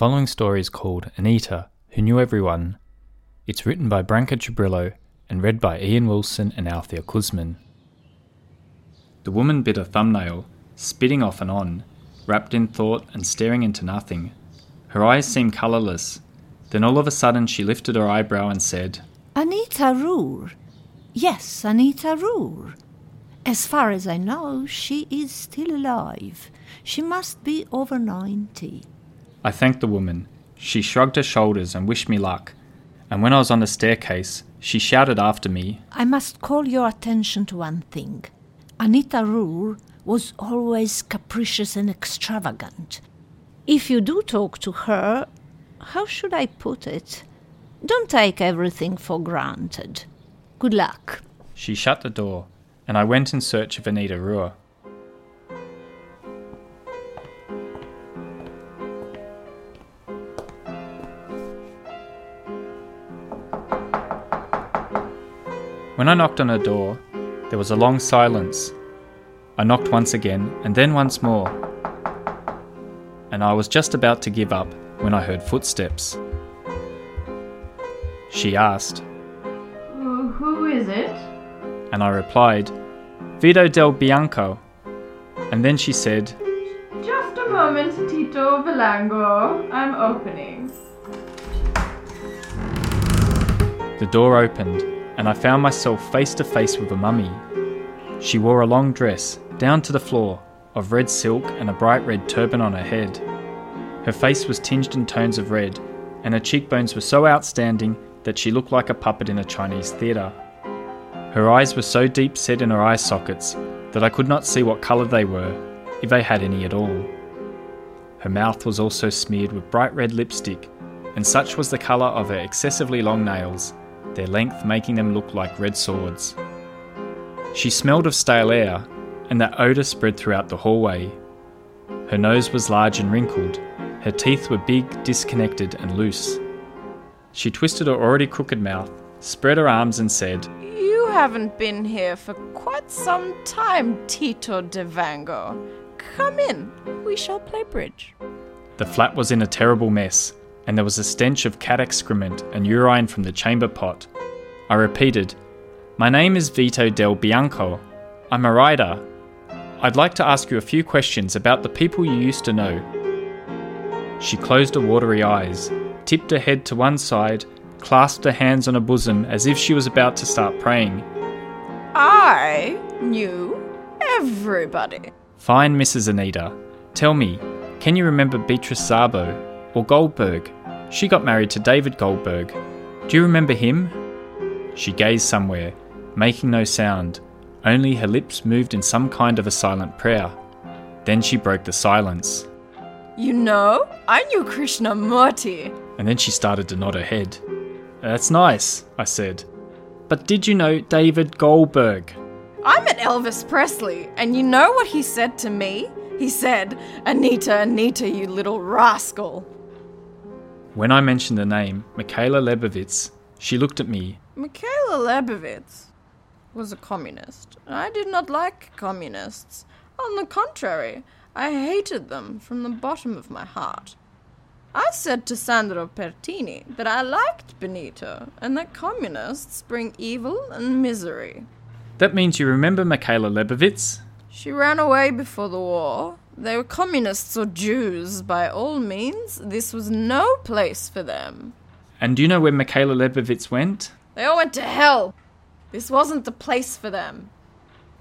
following story is called Anita, Who Knew Everyone. It's written by Branka Cubrilo and read by Ian Wilson and Althea Kuzman. The woman bit a thumbnail, spitting off and on, wrapped in thought and staring into nothing. Her eyes seemed colourless. Then all of a sudden she lifted her eyebrow and said, Anita Roor. Yes, Anita Roor. As far as I know, she is still alive. She must be over 90. I thanked the woman. She shrugged her shoulders and wished me luck. And when I was on the staircase, she shouted after me, I must call your attention to one thing. Anita Roor was always capricious and extravagant. If you do talk to her, how should I put it? Don't take everything for granted. Good luck. She shut the door, and I went in search of Anita Roor. When I knocked on her door, there was a long silence. I knocked once again, and then once more. And I was just about to give up when I heard footsteps. She asked, Who, is it? and I replied, Vito del Bianco. And then she said, Just a moment, Tito Velango. I'm opening. The door opened, and I found myself face to face with a mummy. She wore a long dress, down to the floor, of red silk and a bright red turban on her head. Her face was tinged in tones of red, and her cheekbones were so outstanding that she looked like a puppet in a Chinese theatre. Her eyes were so deep set in her eye sockets that I could not see what colour they were, if they had any at all. Her mouth was also smeared with bright red lipstick, and such was the colour of her excessively long nails their length making them look like red swords. She smelled of stale air, and that odour spread throughout the hallway. Her nose was large and wrinkled, her teeth were big, disconnected, and loose. She twisted her already crooked mouth, spread her arms, and said, You haven't been here for quite some time, Tito de Vango. Come in. We shall play bridge. The flat was in a terrible mess, and there was a stench of cat excrement and urine from the chamber pot. I repeated, My name is Vito del Bianco. I'm a writer. I'd like to ask you a few questions about the people you used to know. She closed her watery eyes, tipped her head to one side, clasped her hands on her bosom as if she was about to start praying. I knew everybody. Fine, Mrs. Anita. Tell me, can you remember Beatrice Szabo or Goldberg? She got married to David Goldberg. Do you remember him? She gazed somewhere, making no sound, only her lips moved in some kind of a silent prayer. Then she broke the silence, You know, I knew Krishnamurti. and then she started to nod her head. That's nice, I said. But did you know David Goldberg? I met Elvis Presley, and you know what he said to me? He said, Anita, Anita, you little rascal. When I mentioned the name, Michaela Lebovitz, she looked at me. Michaela Lebovitz was a communist. I did not like communists. On the contrary, I hated them from the bottom of my heart. I said to Sandro Pertini that I liked Benito and that communists bring evil and misery. That means you remember Michaela Lebovitz? She ran away before the war. They were communists or Jews. By all means, this was no place for them. And do you know where Michaela Lebovitz went? They all went to hell. This wasn't the place for them.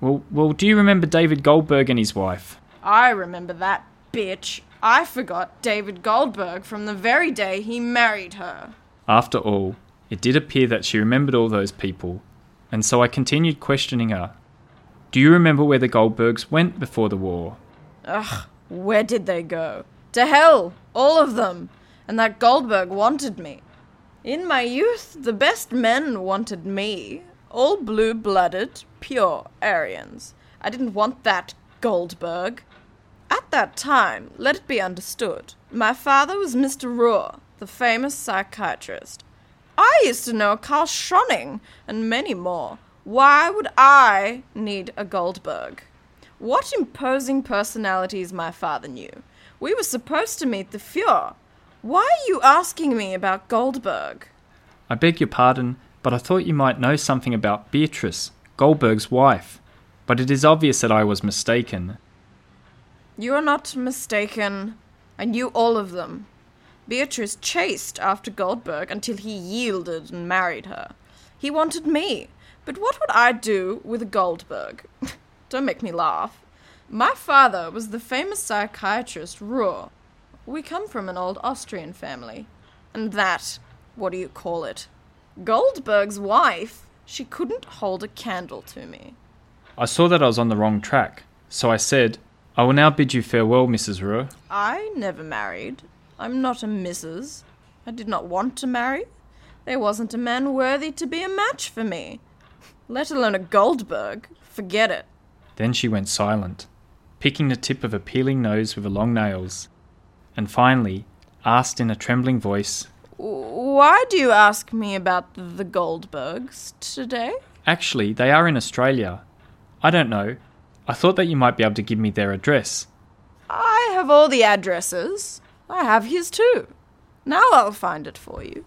Well, well, do you remember David Goldberg and his wife? I remember that bitch. I forgot David Goldberg from the very day he married her. After all, it did appear that she remembered all those people, and so I continued questioning her. Do you remember where the Goldbergs went before the war? Ugh, where did they go? To hell, all of them. And that Goldberg wanted me. In my youth, the best men wanted me. All blue blooded, pure Aryans. I didn't want that Goldberg. At that time, let it be understood, my father was Mr. Rohr, the famous psychiatrist. I used to know Carl Schroning and many more. Why would I need a Goldberg? What imposing personalities my father knew. We were supposed to meet the Fuhrer. Why are you asking me about Goldberg? I beg your pardon, but I thought you might know something about Beatrice, Goldberg's wife. But it is obvious that I was mistaken. You are not mistaken. I knew all of them. Beatrice chased after Goldberg until he yielded and married her. He wanted me, but what would I do with Goldberg? Don't make me laugh. My father was the famous psychiatrist Ruhr. We come from an old Austrian family. And that, what do you call it? Goldberg's wife, she couldn't hold a candle to me. I saw that I was on the wrong track, so I said, I will now bid you farewell, Mrs. Ruhr. I never married. I'm not a Mrs. I did not want to marry. There wasn't a man worthy to be a match for me. Let alone a Goldberg. Forget it. Then she went silent, picking the tip of a peeling nose with her long nails, and finally asked in a trembling voice, Why do you ask me about the Goldbergs today? Actually, they are in Australia. I don't know. I thought that you might be able to give me their address. I have all the addresses. I have his too. Now I'll find it for you.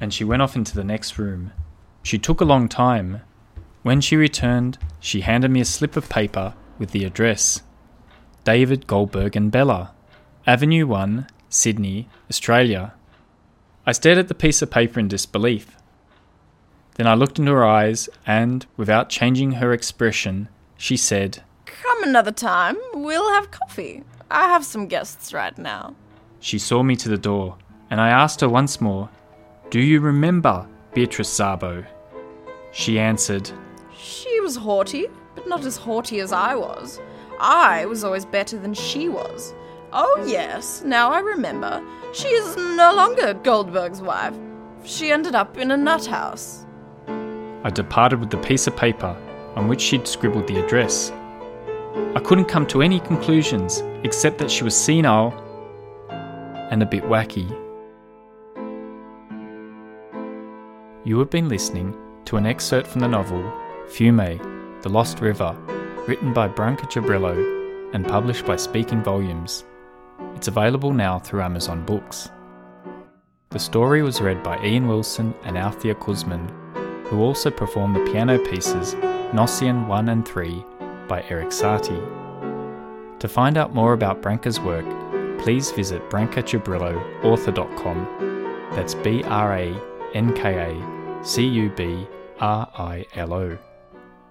And she went off into the next room. She took a long time. When she returned, she handed me a slip of paper with the address David Goldberg and Bella, Avenue 1, Sydney, Australia. I stared at the piece of paper in disbelief. Then I looked into her eyes, and, without changing her expression, she said, Come another time. We'll have coffee. I have some guests right now. She saw me to the door, and I asked her once more, Do you remember Beatrice Szabo? She answered, She was haughty, but not as haughty as I was. I was always better than she was. Oh, yes, now I remember. She is no longer Goldberg's wife. She ended up in a nut house. I departed with the piece of paper on which she'd scribbled the address. I couldn't come to any conclusions except that she was senile and a bit wacky. You have been listening to an excerpt from the novel Fiume, The Lost River, written by Branka Cubrilo and published by Speaking Volumes. It's available now through Amazon Books. The story was read by Ian Wilson and Althea Kuzman, who also performed the piano pieces Gnossienne 1 and 3 by Erik Satie. To find out more about Branka's work, please visit brankacubriloauthor.com. That's B R A N K A C U B R I L O.